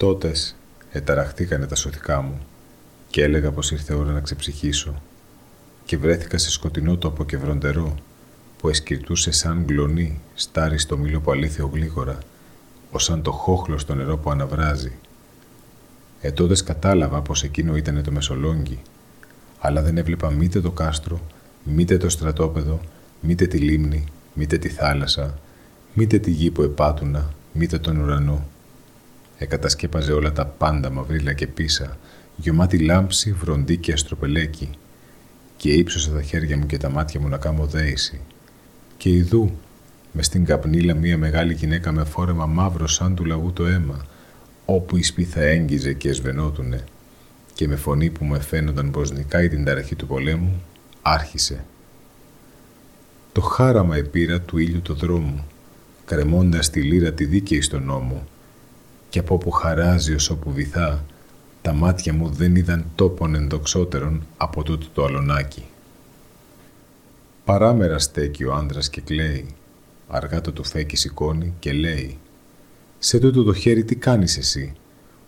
Τότες εταραχτήκανε τα σωθικά μου και έλεγα πως ήρθε ώρα να ξεψυχήσω και βρέθηκα σε σκοτεινό το αποκευronτερό που εσκυρτούσε σαν γλονί στάρι στο μήλο που αλήθειο γλίγορα ως σαν το χόχλο στο νερό που αναβράζει. Ετώδες κατάλαβα πως εκείνο ήταν το Μεσολόγγι, αλλά δεν έβλεπα μήτε το κάστρο, μήτε το στρατόπεδο, μήτε τη λίμνη, μήτε τη θάλασσα, μήτε τη γη που επάτουνα, μήτε τον ουρανό. Εκατασκέπαζε όλα τα πάντα μαυρίλα και πίσα, γεμάτη λάμψη, βροντί και αστροπελέκι, και ύψωσα τα χέρια μου και τα μάτια μου να κάνω δέηση. Και ειδού, μες στην καπνίλα μία μεγάλη γυναίκα με φόρεμα μαύρο σαν του λαγού το αίμα, όπου η σπίθα έγγιζε και εσβενότουνε, και με φωνή που με φαίνονταν πως νικάει την ταραχή του πολέμου, άρχισε. Το χάραμα επήρα του ήλιου το δρόμο, κρεμώντας τη λύρα τη δίκαιη στον νόμο, και από όπου χαράζει ως όπου βυθά, τα μάτια μου δεν είδαν τόπον ενδοξότερον από τούτο το αλωνάκι. Παράμερα στέκει ο άντρας και κλαίει. Αργά το τουφέκι σηκώνει και λέει «Σε τούτο το χέρι τι κάνεις εσύ,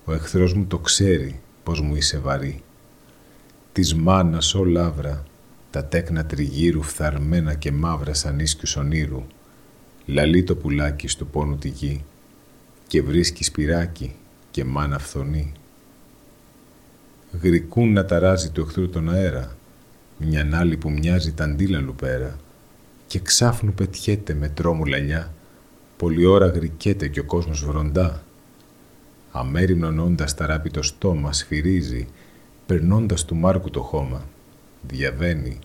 ο εχθρός μου το ξέρει πως μου είσαι βαρύ. Της μάνας ο λάβρα, τα τέκνα τριγύρου φθαρμένα και μαύρα σαν ίσκιους ονείρου, λαλεί το πουλάκι στο πόνου τη γη και βρίσκεις σπυράκι και μάνα φθονή. Γρικούν να ταράζει του εχθρού τον αέρα, μια άλλη που μοιάζει ταντήλαλου πέρα και ξάφνου πετιέται με τρόμου λαλιά, πολλή ώρα γρικέται κι ο κόσμος βροντά. Αμέριμνον όντας ταράπει το στόμα σφυρίζει, περνώντας του Μάρκου το χώμα, διαβαίνει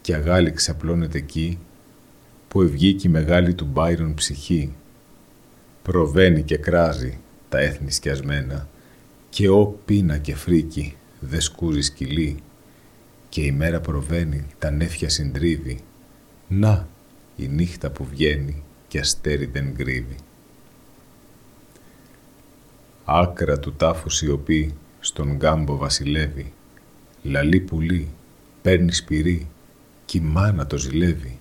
και αγάλη ξαπλώνεται εκεί που ευγήκη μεγάλη του Μπάιρον ψυχή. Προβαίνει και κράζει τα έθνη σκιασμένα και ό πείνα και φρίκι δε σκούζει σκυλί και η μέρα προβαίνει, τα νέφια συντρίβει. Να, η νύχτα που βγαίνει και αστέρι δεν κρύβει. Άκρα του τάφου σιωπή στον γκάμπο βασιλεύει. Λαλή πουλί, παίρνει σπυρί κι η μάνα το ζηλεύει.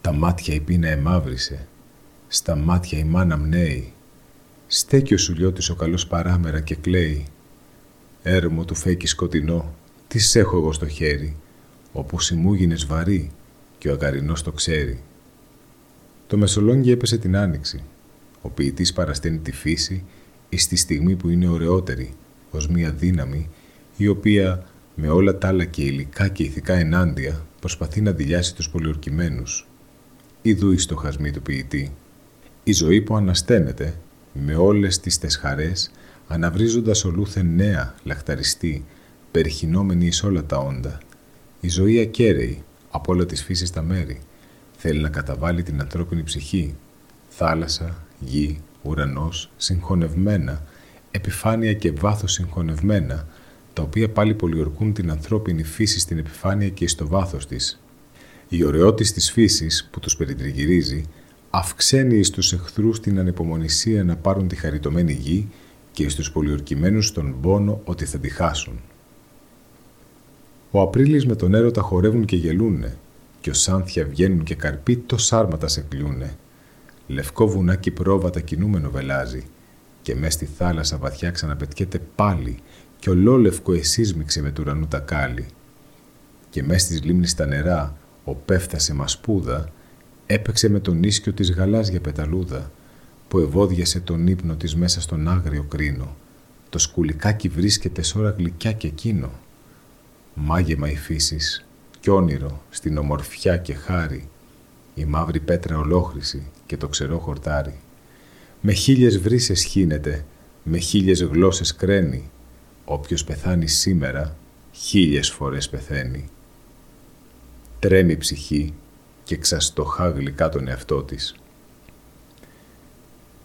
Τα μάτια η πείνα εμάβρισε, στα μάτια η μάνα μνέει. Στέκει ο σουλιώτης ο καλός παράμερα και κλαίει. Έρμο του φέκει σκοτεινό, τις έχω εγώ στο χέρι, όπου σημούγινες βαρύ και ο ακαρινός το ξέρει. Το Μεσολόγγι έπεσε την άνοιξη. Ο ποιητής παρασταίνει τη φύση εις τη στιγμή που είναι ωραιότερη, ως μία δύναμη, η οποία με όλα τα άλλα και υλικά και ηθικά ενάντια προσπαθεί να δηλιάσει τους πολιορκημένους. Ιδού οι στοχασμοί του ποιητή. Η ζωή που ανασταίνεται, με όλες τις τεσχαρές, αναβρίζοντας ολούθεν νέα, λαχταριστή, περιχυνόμενη εις όλα τα όντα. Η ζωή ακέραιη, από όλα της φύσης τα μέρη, θέλει να καταβάλει την ανθρώπινη ψυχή. Θάλασσα, γη, ουρανός, συγχωνευμένα, επιφάνεια και βάθος συγχωνευμένα, τα οποία πάλι πολιορκούν την ανθρώπινη φύση στην επιφάνεια και στο βάθος της. Η ωραιότης της φύσης που τους περιτριγυρίζει αυξαίνει εις τους εχθρούς την ανεπομονησία να πάρουν τη χαριτωμένη γη και στους πολιορκημένους τον πόνο ότι θα τη χάσουν. Ο Απρίλης με τον έρωτα χορεύουν και γελούνε, και ο Σάνθια βγαίνουν και καρποί το σάρματα σε κλειούνε. Λευκό βουνάκι πρόβατα κινούμενο βελάζει, και μες στη θάλασσα βαθιά ξαναπετιέται πάλι, και ολόλευκο εσύσμιξε με του ουρανού τα κάλλη. Και μες στις λίμνης τα νερά, ο πέφτασε μασπούδα, έπαιξε με τον ίσκιο της γαλάζια πεταλούδα, που ευώδιασε τον ύπνο της μέσα στον άγριο κρίνο. Το σκουλικάκι βρίσκεται σ' ώρα γλυκιά και εκείνο. Μάγεμα η φύσης κι όνειρο στην ομορφιά και χάρη, η μαύρη πέτρα ολόχρηση και το ξερό χορτάρι. Με χίλιες βρύσες χύνεται, με χίλιες γλώσσες κραίνει, όποιος πεθάνει σήμερα, χίλιες φορές πεθαίνει. Τρέμει η ψυχή και ξαστοχά γλυκά τον εαυτό της.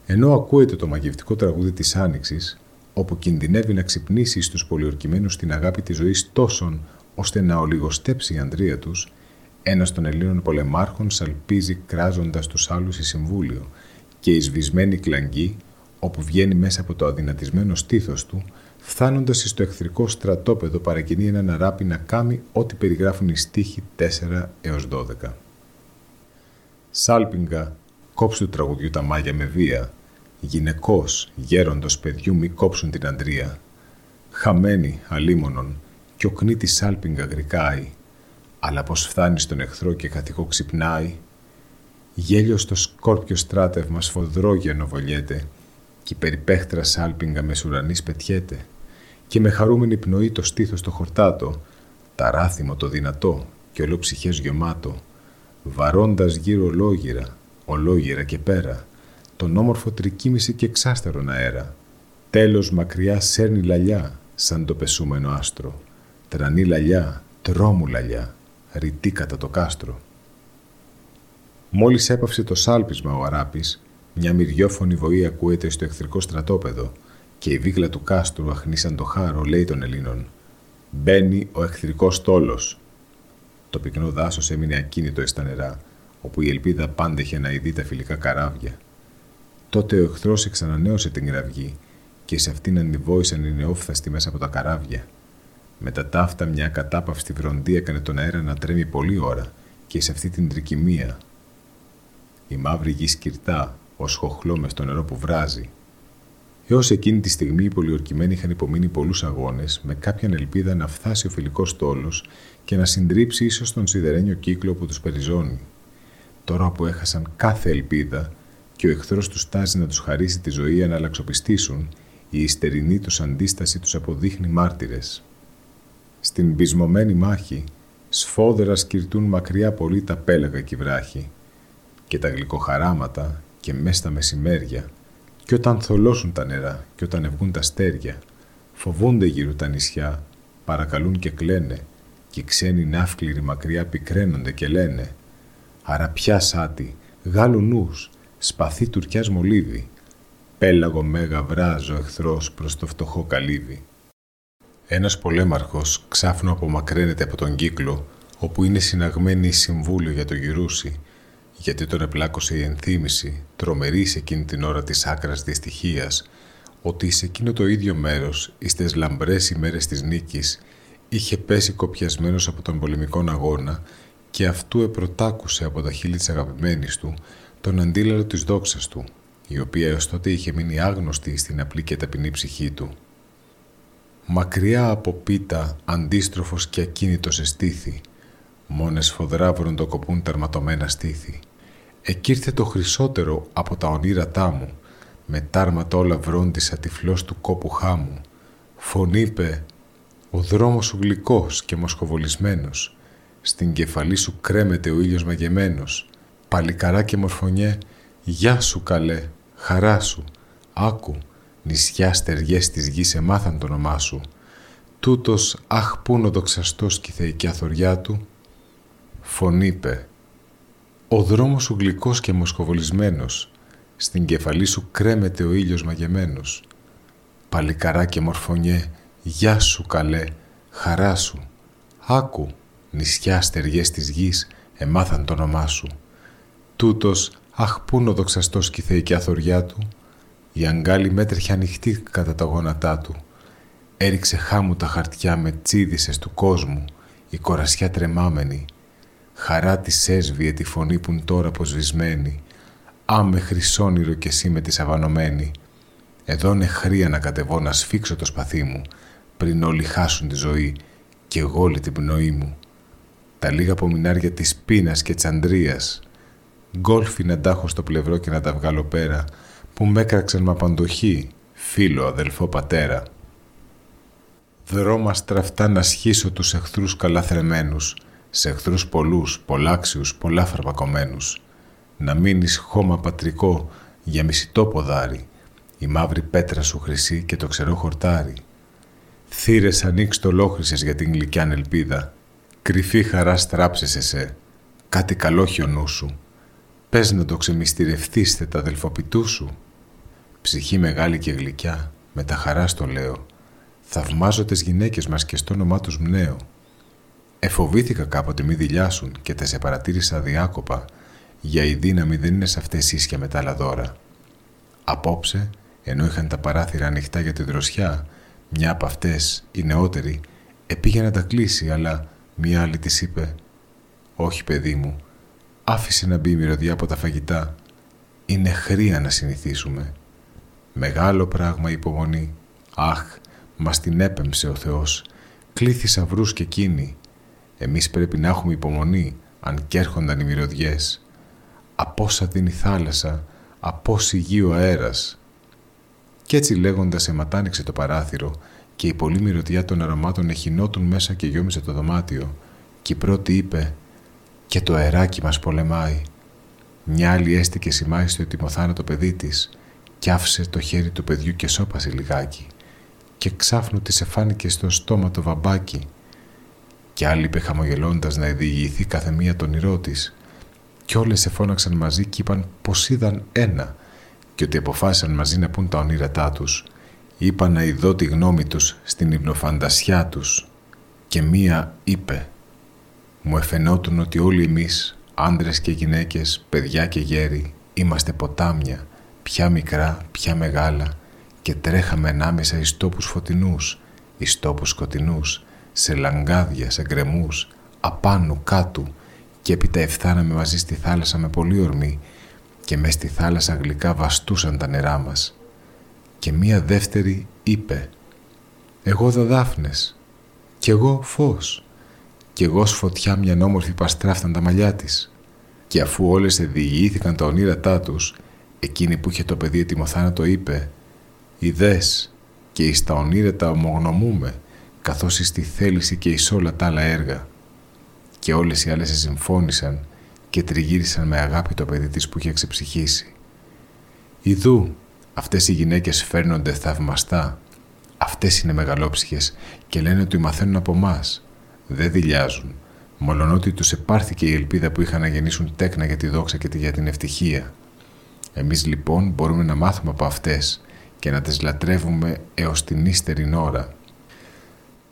Ενώ ακούεται το μαγευτικό τραγούδι της Άνοιξης, όπου κινδυνεύει να ξυπνήσει στους πολιορκημένους την αγάπη της ζωής τόσων, ώστε να ολιγοστέψει η ανδρεία τους, ένας των Ελλήνων πολεμάρχων σαλπίζει κράζοντας τους άλλους η συμβούλιο και η σβησμένη κλαγγή, όπου βγαίνει μέσα από το αδυνατισμένο στήθος του, φτάνοντας στο εχθρικό στρατόπεδο παρακινεί έναν αράπη να κάνει ό,τι περιγράφουν οι στίχοι 4 έως 12. Σάλπιγγα, κόψου του τραγουδιού τα μάγια με βία, γυναικός, γέροντος παιδιού μη κόψουν την αντρία. Χαμένη, αλίμονον, κι ο κνήτης σάλπιγγα γρικάει, αλλά πως φτάνει στον εχθρό και καθηκό ξυπνάει. Γέλιο στο σκόρπιο στράτευμα σφοδρό γενοβολιέται, κι περιπέχτρα σάλπιγγα μεσουρανής πετιέται, και με χαρούμενη πνοή το στήθος το χορτάτο, ταράθυμο το δυνατό και όλο ψυχές γεμάτο, βαρώντας γύρω ολόγυρα, ολόγυρα και πέρα, τον όμορφο τρικίμηση και εξάστερον αέρα. Τέλος μακριά σέρνει λαλιά, σαν το πεσούμενο άστρο. Τρανή λαλιά, τρόμου λαλιά, ρητή κατά το κάστρο. Μόλις έπαυσε το σάλπισμα ο Αράπης, μια μυριόφωνη βοή ακούεται στο εχθρικό στρατόπεδο και η βίγλα του κάστρου αχνίσαν το χάρο, λέει των Ελλήνων. Μπαίνει ο εχθρικός τόλος. Το πυκνό δάσος έμεινε ακίνητο στα νερά, όπου η ελπίδα πάντεχε να ειδεί τα φιλικά καράβια. Τότε ο εχθρός εξανανέωσε την κραυγή και σε αυτήν ανηβόησαν οι νεόφθαστοι μέσα από τα καράβια. Με τα ταύτα μια κατάπαυστη βροντή έκανε τον αέρα να τρέμει πολλή ώρα και σε αυτή την τρικυμία. Η μαύρη γη σκυρτά, ως χοχλό μες στο νερό που βράζει. Έως εκείνη τη στιγμή οι πολιορκημένοι είχαν υπομείνει πολλούς αγώνες, με κάποιαν ελπίδα να φτάσει ο φιλικός τόλος και να συντρίψει ίσως τον σιδερένιο κύκλο που τους περιζώνει. Τώρα που έχασαν κάθε ελπίδα, και ο εχθρός τους τάζει να τους χαρίσει τη ζωή να αλλαξοπιστήσουν, η ιστερινή τους αντίσταση τους αποδείχνει μάρτυρες. Στην πεισμωμένη μάχη, σφόδερα σκυρτούν μακριά πολύ τα πέλαγα και βράχοι, και τα γλυκοχαράματα και μέσα στα μεσημέρια, και όταν θολώσουν τα νερά και όταν ευγούν τα στέρια, φοβούνται γύρω τα νησιά, παρακαλούν και κλαίνε, και οι ξένοι ναύκληροι μακριά πικραίνονται και λένε «Αρα πια σάτι, Γάλλου νους, σπαθί τουρκιάς μολύβι, πέλαγο μέγα βράζω εχθρός προς το φτωχό καλύβι. Ένας πολέμαρχος ξάφνου απομακραίνεται από τον κύκλο, όπου είναι συναγμένη η συμβούλιο για το γυρούσι, γιατί τον επλάκωσε η ενθύμηση, τρομερή σε εκείνη την ώρα της άκρας δυστυχίας, ότι σε εκείνο το ίδιο μέρος, στις λαμπρές ημέρες της νίκης, είχε πέσει κοπιασμένος από τον πολεμικό αγώνα και αυτού επροτάκουσε από τα χείλη της αγαπημένης του τον αντίλαλο της δόξας του, η οποία έως τότε είχε μείνει άγνωστη στην απλή και ταπεινή ψυχή του. Μακριά από πίτα, αντίστροφος και ακίνητος εστήθη, μόνες φοδρά βροντοκοπούν τερματωμένα στήθη. Εκήρθε το χρυσότερο από τα ονείρατά μου, με τάρματα όλα βρόντισα τυφλός του κόπου χάμου. Φωνήπε, ο δρόμος σου γλυκός και μοσχοβολισμένος, στην κεφαλή σου κρέμεται ο ήλιος μαγεμένος, Παλικαρά και μορφωνιέ, γεια σου καλέ, χαρά σου, άκου, νησιά στεριές της γης εμάθαν το όνομά σου. Τούτος, αχ πούν ο δοξαστός και η θεϊκιά θωριά του, φωνήπε. Ο δρόμος σου γλυκός και μοσχοβολισμένος, στην κεφαλή σου κρέμεται ο ήλιος μαγεμένος. Παλικαρά και μορφωνιέ, γεια σου καλέ, χαρά σου, άκου, νησιά στεριές της γης εμάθαν το όνομά σου. Τούτος, αχ πούν ο δοξαστός και η θεϊκιά θωριά του, η αγκάλη μέτρεχε ανοιχτή κατά τα γόνατά του. Έριξε χάμου τα χαρτιά με τσίδισες του κόσμου, η κορασιά τρεμάμενη. Χαρά της έσβησε τη φωνή που τώρα αποσβησμένη. Άμε χρυσόνυρο κι εσύ με τη σαβανωμένη. Εδώ είναι χρία να κατεβώ να σφίξω το σπαθί μου, πριν όλοι χάσουν τη ζωή και εγώ όλη την πνοή μου. Τα λίγα απομεινάρια της πείνας και τσαντρίας, γκόλφι να τάχω στο πλευρό και να τα βγάλω πέρα, που με έκραξαν με απαντοχή, φίλο, αδελφό, πατέρα. Δρόμα στραφτά να σχίσω τους εχθρούς καλά θρεμένους, σε εχθρούς πολλούς, πολλάξιους, πολλά φαρμακομένους. Να μείνεις χώμα πατρικό για μισητό ποδάρι, η μαύρη πέτρα σου χρυσή και το ξερό χορτάρι. Θύρες ανοίξ το λόχρησες για την γλυκιά ελπίδα, κρυφή χαρά στράψεσαι σε, κάτι καλό νου σου, Πες να το ξεμυστηρευτείς τα αδελφοπιτού σου. Ψυχή μεγάλη και γλυκιά, με τα χαράς στο λέω. Θαυμάζω τις γυναίκες μας και στο όνομά τους μνέω. Εφοβήθηκα κάποτε μη δηλιάσουν και τα σε παρατήρησα διάκοπα, για η δύναμη δεν είναι σε αυτές ίσια με τα άλλα δώρα. Απόψε, ενώ είχαν τα παράθυρα ανοιχτά για τη δροσιά, μια από αυτές, η νεότερη, επήγε να τα κλείσει, αλλά μια άλλη της είπε «Όχι, παιδί μου, άφησε να μπει η μυρωδιά από τα φαγητά. Είναι χρία να συνηθίσουμε. Μεγάλο πράγμα η υπομονή. Αχ, μας την έπεμψε ο Θεός. Κλήθησα βρούς και εκείνοι. Εμείς πρέπει να έχουμε υπομονή, αν κι έρχονταν οι μυρωδιές. Απόσα δίνει η θάλασσα, απόση γη ο αέρας. Κι έτσι λέγοντας αιματάνιξε το παράθυρο και η πολλή μυρωδιά των αρωμάτων εχινότουν μέσα και γιόμιζε το δωμάτιο. Και η πρώτη είπε «Και το αεράκι μας πολεμάει». Μια άλλη έστηκε σημάει στο το παιδί της κι άφησε το χέρι του παιδιού και σώπασε λιγάκι και ξάφνου της εφάνηκε στο στόμα το βαμπάκι κι άλλη είπε χαμογελώντας να διηγηθεί κάθε μία τον ηρώ της κι όλες εφώναξαν μαζί και είπαν πως είδαν ένα και ότι αποφάσισαν μαζί να πούν τα ονείρατά τους. Είπαν να ειδώ τη γνώμη τους στην υπνοφαντασιά τους και μία είπε «Μου εφαινότουν ότι όλοι εμείς, άντρες και γυναίκες, παιδιά και γέροι, είμαστε ποτάμια, πια μικρά, πια μεγάλα και τρέχαμε ανάμεσα εις τόπους φωτεινούς, εις τόπους σκοτεινούς, σε λαγκάδια, σε γκρεμούς, απάνω, κάτω και έπειτα εφθάναμε μαζί στη θάλασσα με πολύ ορμή και μες στη θάλασσα γλυκά βαστούσαν τα νερά μας. Και μία δεύτερη είπε «Εγώ δαδάφνες, κι εγώ φως, κι εγώ σφωτιά μια όμορφη παστράφταν τα μαλλιά της». Και αφού όλες διηγήθηκαν τα ονείρατά τους, εκείνη που είχε το παιδί έτοιμο θάνατο είπε «Ιδές και εις τα ονείρετα ομογνωμούμε, καθώς εις τη θέληση και εις όλα τα άλλα έργα». Και όλες οι άλλες συμφώνησαν και τριγύρισαν με αγάπη το παιδί της που είχε ξεψυχήσει. Ιδού, αυτές οι γυναίκες φέρνονται θαυμαστά. Αυτές είναι μεγαλόψυχες και λένε ότι μαθαίνουν από εμάς. Δεν δηλιάζουν, μολονότι τους επάρθηκε η ελπίδα που είχαν να γεννήσουν τέκνα για τη δόξα και για την ευτυχία. Εμείς λοιπόν μπορούμε να μάθουμε από αυτές και να τις λατρεύουμε έως την ύστερη ώρα.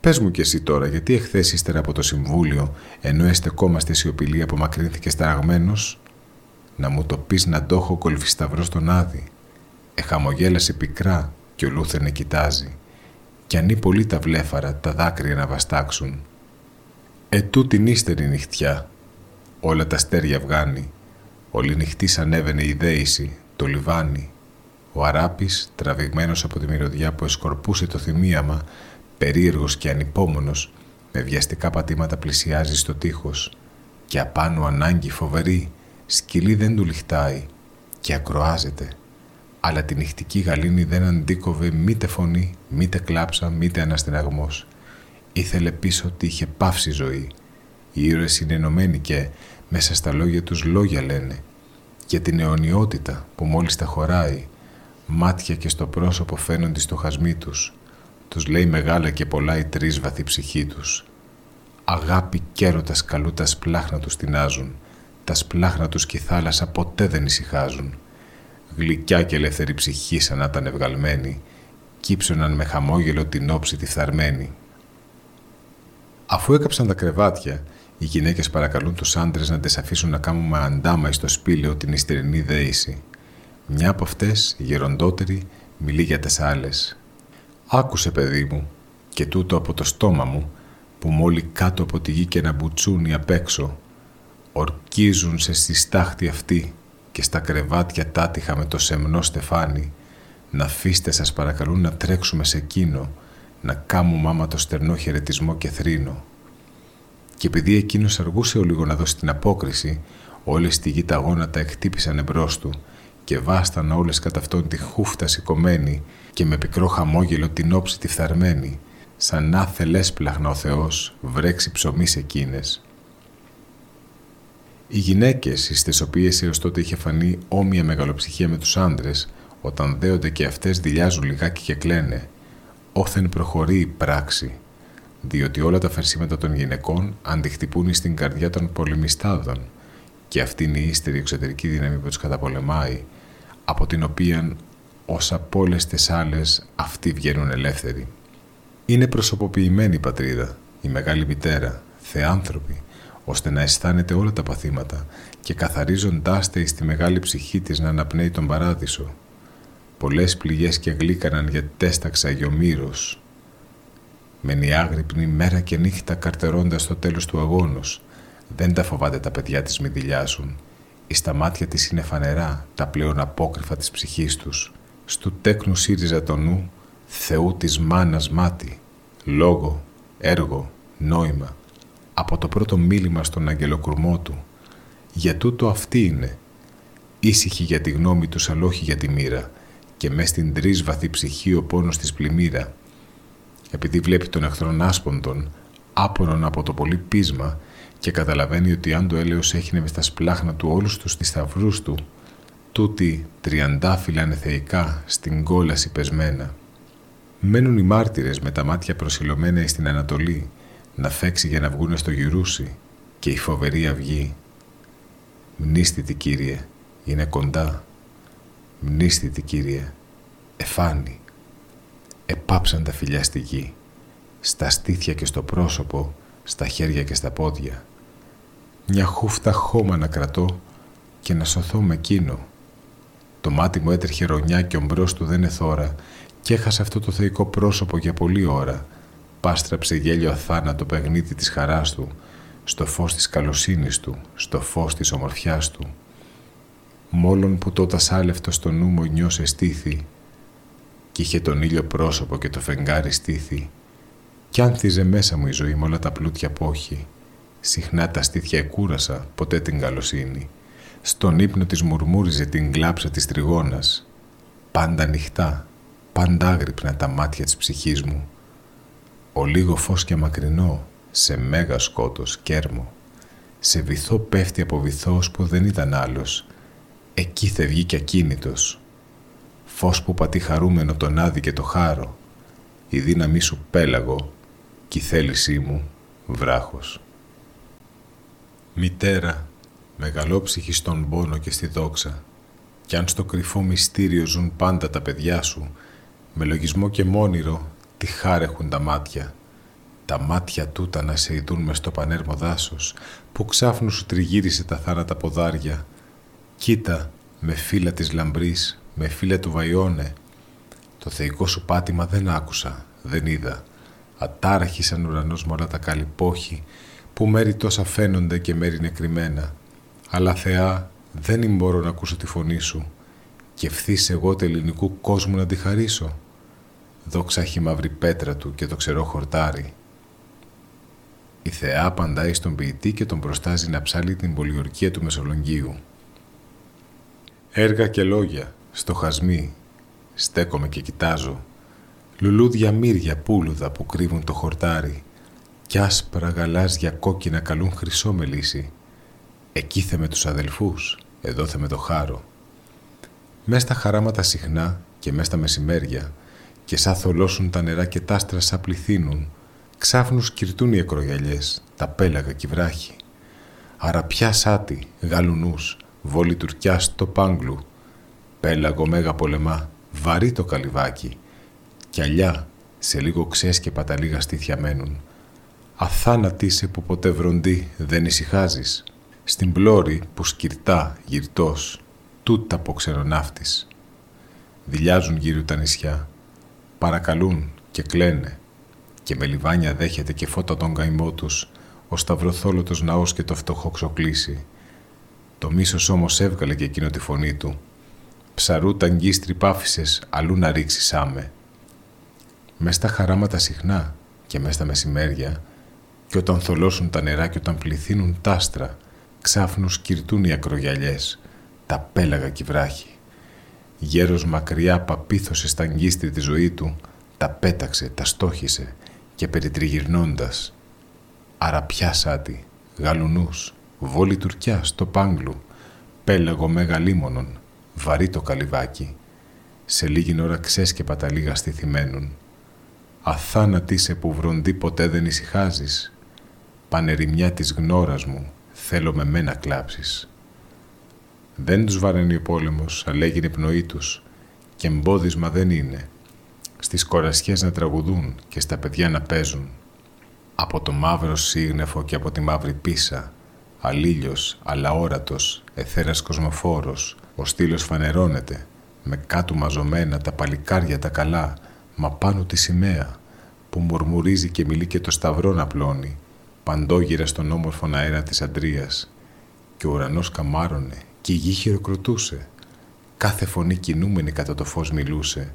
Πες μου κι εσύ τώρα, γιατί εχθές ύστερα από το Συμβούλιο, ενώ εστεκόμαστε σιωπηλοί, απομακρύνθηκες ταραγμένος, να μου το πεις να το έχω γκόλφι σταυρό στον Άδη. Εχαμογέλασε πικρά και ο Λούθερνε κοιτάζει. Κι ανοίγει πολύ τα βλέφαρα, τα δάκρυα να βαστάξουν. Ετούτη την ύστερη νυχτιά, όλα τα αστέρια βγάνει, Όλη νυχτή ανέβαινε η δέηση, το λιβάνι. Ο αράπης, τραβηγμένος από τη μυρωδιά που εσκορπούσε το θυμίαμα, περίεργος και ανυπόμονος, με βιαστικά πατήματα πλησιάζει στο τείχος και απάνω ανάγκη φοβερή, σκυλή δεν του λιχτάει και ακροάζεται. Αλλά τη νυχτική γαλήνη δεν αντίκοβε μήτε φωνή, μήτε κλάψα, μήτε αναστεναγμός. Ήθελε πίσω ότι είχε πάυσει ζωή. Οι ήρωες είναι ενωμένοι και μέσα στα λόγια τους λόγια λένε για την αιωνιότητα που μόλις τα χωράει μάτια και στο πρόσωπο φαίνονται στο χασμί τους τους λέει μεγάλα και πολλά η τρίσβαθη ψυχή τους αγάπη και έρωτας καλού τα σπλάχνα τους τεινάζουν τα σπλάχνα τους και η θάλασσα ποτέ δεν ησυχάζουν γλυκιά και ελεύθερη ψυχή σαν να ήταν ευγαλμένη κύψωναν με χαμόγελο την όψη τη φθαρμένη. Αφού έκαψαν τα κρεβάτια οι γυναίκες παρακαλούν τους άντρες να τις αφήσουν να κάνουμε αντάμα στο σπήλαιο την ιστερινή δέηση. Μια από αυτές, η γεροντότερη, μιλεί για τις άλλες. «Άκουσε, παιδί μου, και τούτο από το στόμα μου, που μόλι κάτω από τη γη και να μπουτσούνι απ' έξω, ορκίζουν σε στη στάχτη αυτή και στα κρεβάτια τάτυχα με το σεμνό στεφάνι, να αφήστε σας παρακαλούν να τρέξουμε σε εκείνο, να κάμουμε άμα το στερνό χαιρετισμό και θρήνο. Και επειδή εκείνος αργούσε ο λίγο να δώσει την απόκριση, όλες στη γη τα γόνατα εκτύπησαν εμπρός του και βάσταν όλες κατά αυτόν τη χούφτα σηκωμένη και με πικρό χαμόγελο την όψη τη φθαρμένη, σαν να θελέσπλαχνα ο Θεός βρέξει ψωμί σε εκείνες. Οι γυναίκες, στι οποίες έως τότε είχε φανεί όμοια μεγαλοψυχία με τους άντρες, όταν δέονται και αυτές δηλιάζουν λιγάκι και κλαίνε, όθεν προχωρεί η πράξη, διότι όλα τα φερσίματα των γυναικών αντιχτυπούν στην καρδιά των πολεμιστάδων και αυτή είναι η ύστερη εξωτερική δύναμη που τους καταπολεμάει, από την οποία ως από όλες τις άλλες αυτοί βγαίνουν ελεύθεροι. Είναι προσωποποιημένη η πατρίδα, η μεγάλη μητέρα, θεάνθρωποι, ώστε να αισθάνεται όλα τα παθήματα και καθαρίζοντάς τη στη μεγάλη ψυχή της να αναπνέει τον παράδεισο. Πολλές πληγές και γλύκαναν γιατί τέσταξα γιομήρος, Μένει άγρυπνη μέρα και νύχτα καρτερώντας το τέλος του αγώνος. Δεν τα φοβάται τα παιδιά της μη δηλιάσουν. Ή στα μάτια της είναι φανερά τα πλέον απόκρυφα της ψυχής τους. Στου τέκνου σύριζα το νου, Θεού της μάνας μάτι, λόγο, έργο, νόημα, από το πρώτο μίλημα στον αγγελοκουρμό του, για τούτο αυτή είναι, ήσυχη για τη γνώμη τους αλλά όχι για τη μοίρα, και μες στην τρίσβαθη ψυχή ο πόνος της πλημμύρα, επειδή βλέπει τον εχθρόν άσποντον, άπορον από το πολύ πείσμα και καταλαβαίνει ότι αν το έλεος έχει μες στα σπλάχνα του όλους τους θησαυρούς του, τούτη τριαντάφυλλα είναι θεϊκά στην κόλαση πεσμένα. Μένουν οι μάρτυρες με τα μάτια προσιλωμένα στην Ανατολή να φέξει για να βγούνε στο γυρούσι και η φοβερή αυγή. Μνήστητη Κύριε, είναι κοντά. Μνήστητη Κύριε, εφάνει. Επάψαν τα φιλιά στη γη, στα στήθια και στο πρόσωπο, στα χέρια και στα πόδια. Μια χούφτα χώμα να κρατώ και να σωθώ με εκείνο. Το μάτι μου έτρεχε ρονιά και ο μπρος του δεν εθώρα και έχασε αυτό το θεϊκό πρόσωπο για πολλή ώρα. Πάστραψε γέλιο αθάνατο παιχνίδι της χαράς του, στο φως της καλοσύνης του, στο φως της ομορφιάς του. Μόλον που τότε σάλευτο στο νου μου νιώσε στήθη κι είχε τον ήλιο πρόσωπο και το φεγγάρι στήθη κι άνθιζε μέσα μου η ζωή με όλα τα πλούτια πόχη. Συχνά τα στήθια εκούρασα, ποτέ την καλοσύνη. Στον ύπνο της μουρμούριζε την κλάψα της τριγώνας. Πάντα ανοιχτά, πάντα άγρυπνα τα μάτια της ψυχής μου. Ο λίγο φως και μακρινό, σε μέγα σκότος, κέρμο. Σε βυθό πέφτει από βυθός που δεν ήταν άλλος. Εκεί θε βγει κι ακίνητος. Φως που πατεί χαρούμενο τον άδει και το χάρο. Η δύναμή σου πέλαγο κι η θέλησή μου βράχος. Μητέρα, μεγαλόψυχη στον πόνο και στη δόξα, κι αν στο κρυφό μυστήριο ζουν πάντα τα παιδιά σου, με λογισμό και μόνιρο τι χάρεχουν τα μάτια, τα μάτια τούτα να σε ειδούν μες στο πανέρμο δάσος, που ξάφνου σου τριγύρισε τα θάνατα ποδάρια. Κοίτα, με φύλλα της λαμπρής, με φύλλα του βαϊόνε. Το θεϊκό σου πάτημα δεν άκουσα, δεν είδα. Ατάραχης σαν ουρανός με όλα τα καλυπόχη, που μέρη τόσα φαίνονται και μέρη είναι κρυμμένα. Αλλά Θεά, δεν μπορώ να ακούσω τη φωνή σου και ευθύς εγώ του ελληνικού κόσμου να τη χαρίσω. Δόξα έχει μαύρη πέτρα του και το ξερό χορτάρι. Η Θεά απαντάει στον ποιητή και τον προστάζει να ψάλει την πολιορκία του Μεσολογγίου. Έργα και λόγια, στοχασμοί, στέκομαι και κοιτάζω. Λουλούδια μύρια πούλουδα που κρύβουν το χορτάρι κι άσπρα γαλάζια κόκκινα καλούν χρυσό μελίσι. Εκεί θε με τους αδελφούς, εδώ θε με το χάρο. Μες στα χαράματα συχνά και μες στα μεσημέρια και σαν θολώσουν τα νερά και τα άστρα σαν πληθύνουν, ξάφνους κυρτούν οι εκρογιαλιές, τα πέλαγα κι βράχοι. Αραπιά σάτι, γαλουνούς, βόλη τουρκιά στο πάγκλου, πέλαγο μέγα πολεμά, βαρύ το καλυβάκι, κι αλλιά σε λίγο ξέσκεπα τα λίγα στήθια μένουν. Αθάνατη σε που ποτέ βροντί δεν ησυχάζεις. Στην πλώρη που σκυρτά γυρτός, τούτα από ξεροναύτης. Δηλιάζουν γύρω τα νησιά, παρακαλούν και κλαίνε και με λιβάνια δέχεται και φώτα τον καημό τους ο σταυροθόλωτος ναός και το φτωχό ξοκλήσει. Το μίσος όμως έβγαλε και εκείνο τη φωνή του. Ψαρού τα αγκίστρι πάφησες, αλλού να ρίξεις άμε. Μες στα χαράματα συχνά και μες στα μεσημέρια και όταν θολώσουν τα νερά και όταν πληθύνουν τ' άστρα, ξάφνους σκυρτούν οι ακρογιαλιές, τα πέλαγα κι βράχοι. Γέρος μακριά παπίθωσε στα αγκίστρι τη ζωή του, τα πέταξε, τα στόχισε και περιτριγυρνώντας. Αραπιάσάτη, γαλουνούς, βόλη τουρκιά στο πάγκλου, πέλαγο μεγαλίμονον, βαρύ το καλυβάκι. Σε λίγη ώρα ξέσκεπα τα λίγα στηθυμένουν. Αθάνατη σε που βροντί ποτέ δεν ησυχάζεις. Πανερημιά της γνώρας μου, θέλω με μένα κλάψεις. Δεν τους βαραίνει ο πόλεμος, αλλά έγινε πνοή τους και εμπόδισμα δεν είναι. Στις κορασιές να τραγουδούν και στα παιδιά να παίζουν. Από το μαύρο σύγνεφο και από τη μαύρη πίσα, αλήλιος, αλαόρατος, εθέρας κοσμοφόρος, ο στήλος φανερώνεται, με κάτω μαζωμένα τα παλικάρια τα καλά, μα πάνω τη σημαία, που μουρμουρίζει και μιλεί και το σταυρό να πλώνει, παντόγυρα στον όμορφο αέρα της Αντρίας, και ο ουρανός καμάρωνε και η γη χειροκροτούσε. κάθε φωνή κινούμενη κατά το φως μιλούσε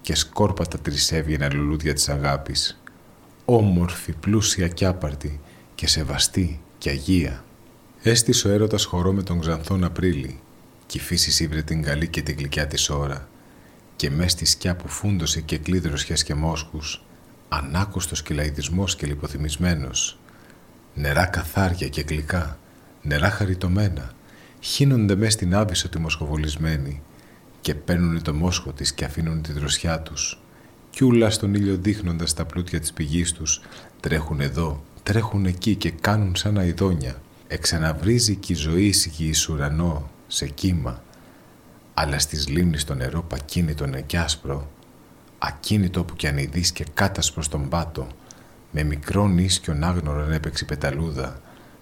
και σκόρπατα τρισέβγαιναν λουλούδια της αγάπης. Όμορφη, πλούσια κι άπαρτη και σεβαστή και αγία. Έστησε ο έρωτας χορό με τον Ξανθόν Απρίλη κι η φύση σύβρε την καλή και την γλυκιά της ώρα και μες στη σκιά που φούντωσε και κλείδρωσιας και μόσχους ανάκουστος και λαϊδισμός και λιποθυμισμένος νερά καθάρια και γλυκά νερά χαριτωμένα χύνονται μες στην άβυσο τη μοσχοβολισμένη και παίρνουν το μόσχο της και αφήνουν τη δροσιά τους. Κι ούλα στον ήλιο δείχνοντας τα πλούτια της πηγής τους τρέχουν εδώ, τρέχουν εκεί και κάνουν σαν αηδόνια εξαναβρίζει κι η ζωή εις ουρανό σε κύμα. Αλλά στις λίμνης το νερό πακίνητο και άσπρο ακίνητο που κι αν ειδείς και κάτασπρος στον πάτο με μικρό νίσκιον άγνωρον έπαιξε πεταλούδα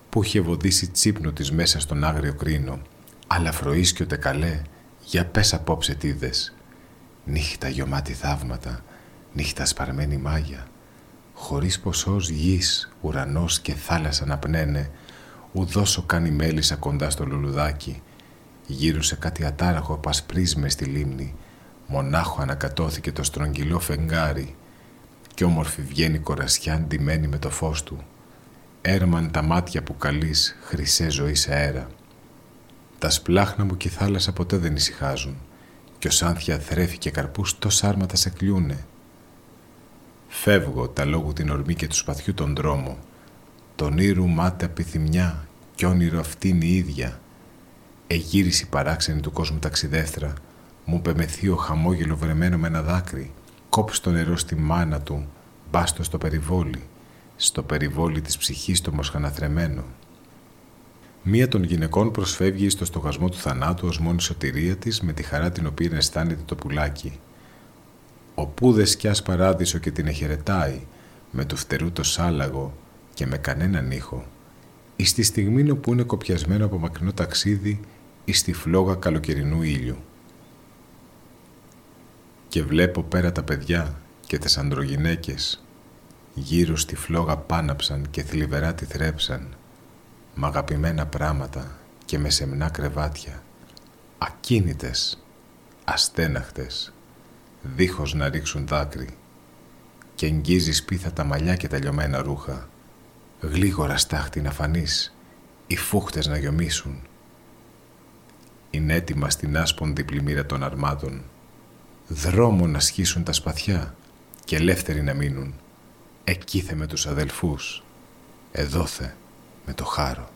που είχε βοδίσει τσίπνο της μέσα στον άγριο κρίνο. Αλλά φροίσκιοτε καλέ, για πες απόψε τι είδες. Νύχτα γιωμάτι θαύματα, νύχτα σπαρμένη μάγια. Χωρίς ποσός γης, ουρανός και θάλασσα να πνένε, ουδόσο κάνει μέλισσα κοντά στο λουλουδάκι. Γύρω σε κάτι ατάραχο πασπρίσμε στη λίμνη, μονάχο ανακατώθηκε το στρογγυλό φεγγάρι κι όμορφη βγαίνει κορασιά ντυμένη με το φως του έρμαν τα μάτια που καλείς χρυσέ ζωή σε αέρα. Τα σπλάχνα μου και η θάλασσα ποτέ δεν ησυχάζουν κι ο σάνθια θρέφει και καρπούς τόσα άρματα σε κλειούνε. Φεύγω τα λόγου την ορμή και του σπαθιού τον δρόμο τον ήρου μάται απειθυμιά κι όνειρο αυτήν η ίδια. Εγύριση παράξενη του κόσμου ταξιδεύτρα μου πεμεθεί χαμόγελο βρεμένο με ένα δάκρυ κόψει το νερό στη μάνα του μπάστο στο περιβόλι στο περιβόλι της ψυχής το μοσχαναθρεμένο. Μία των γυναικών προσφεύγει στο στοχασμό του θανάτου ως μόνη σωτηρία της με τη χαρά την οποία αισθάνεται το πουλάκι. Ο πούδες σκιάς παράδεισο και την εχαιρετάει με του φτερού το σάλαγο και με κανέναν ήχο. Εις τη στιγμή που είναι κοπιασμένο από μακρινό ταξίδι εις τη φλόγα καλοκαιρινού ήλιου. Και βλέπω πέρα τα παιδιά και τις ανδρογυναίκες Γύρω στη φλόγα πάναψαν και θλιβερά τη θρέψαν, μ' αγαπημένα πράματα και με σεμνά κρεβάτια, ακίνητες, αστέναχτες, δίχως να ρίξουν δάκρυ και εγγίζει σπίθα τα μαλλιά και τα λιωμένα ρούχα, γλίγορα στάχτη να φανείς, οι φούχτες να γιομίσουν. Είναι έτοιμα στην άσπονδη πλημμύρα των αρμάτων, δρόμο να σχίσουν τα σπαθιά και ελεύθεροι να μείνουν εκείθε με τους αδελφούς, εδώθε με το χάρο.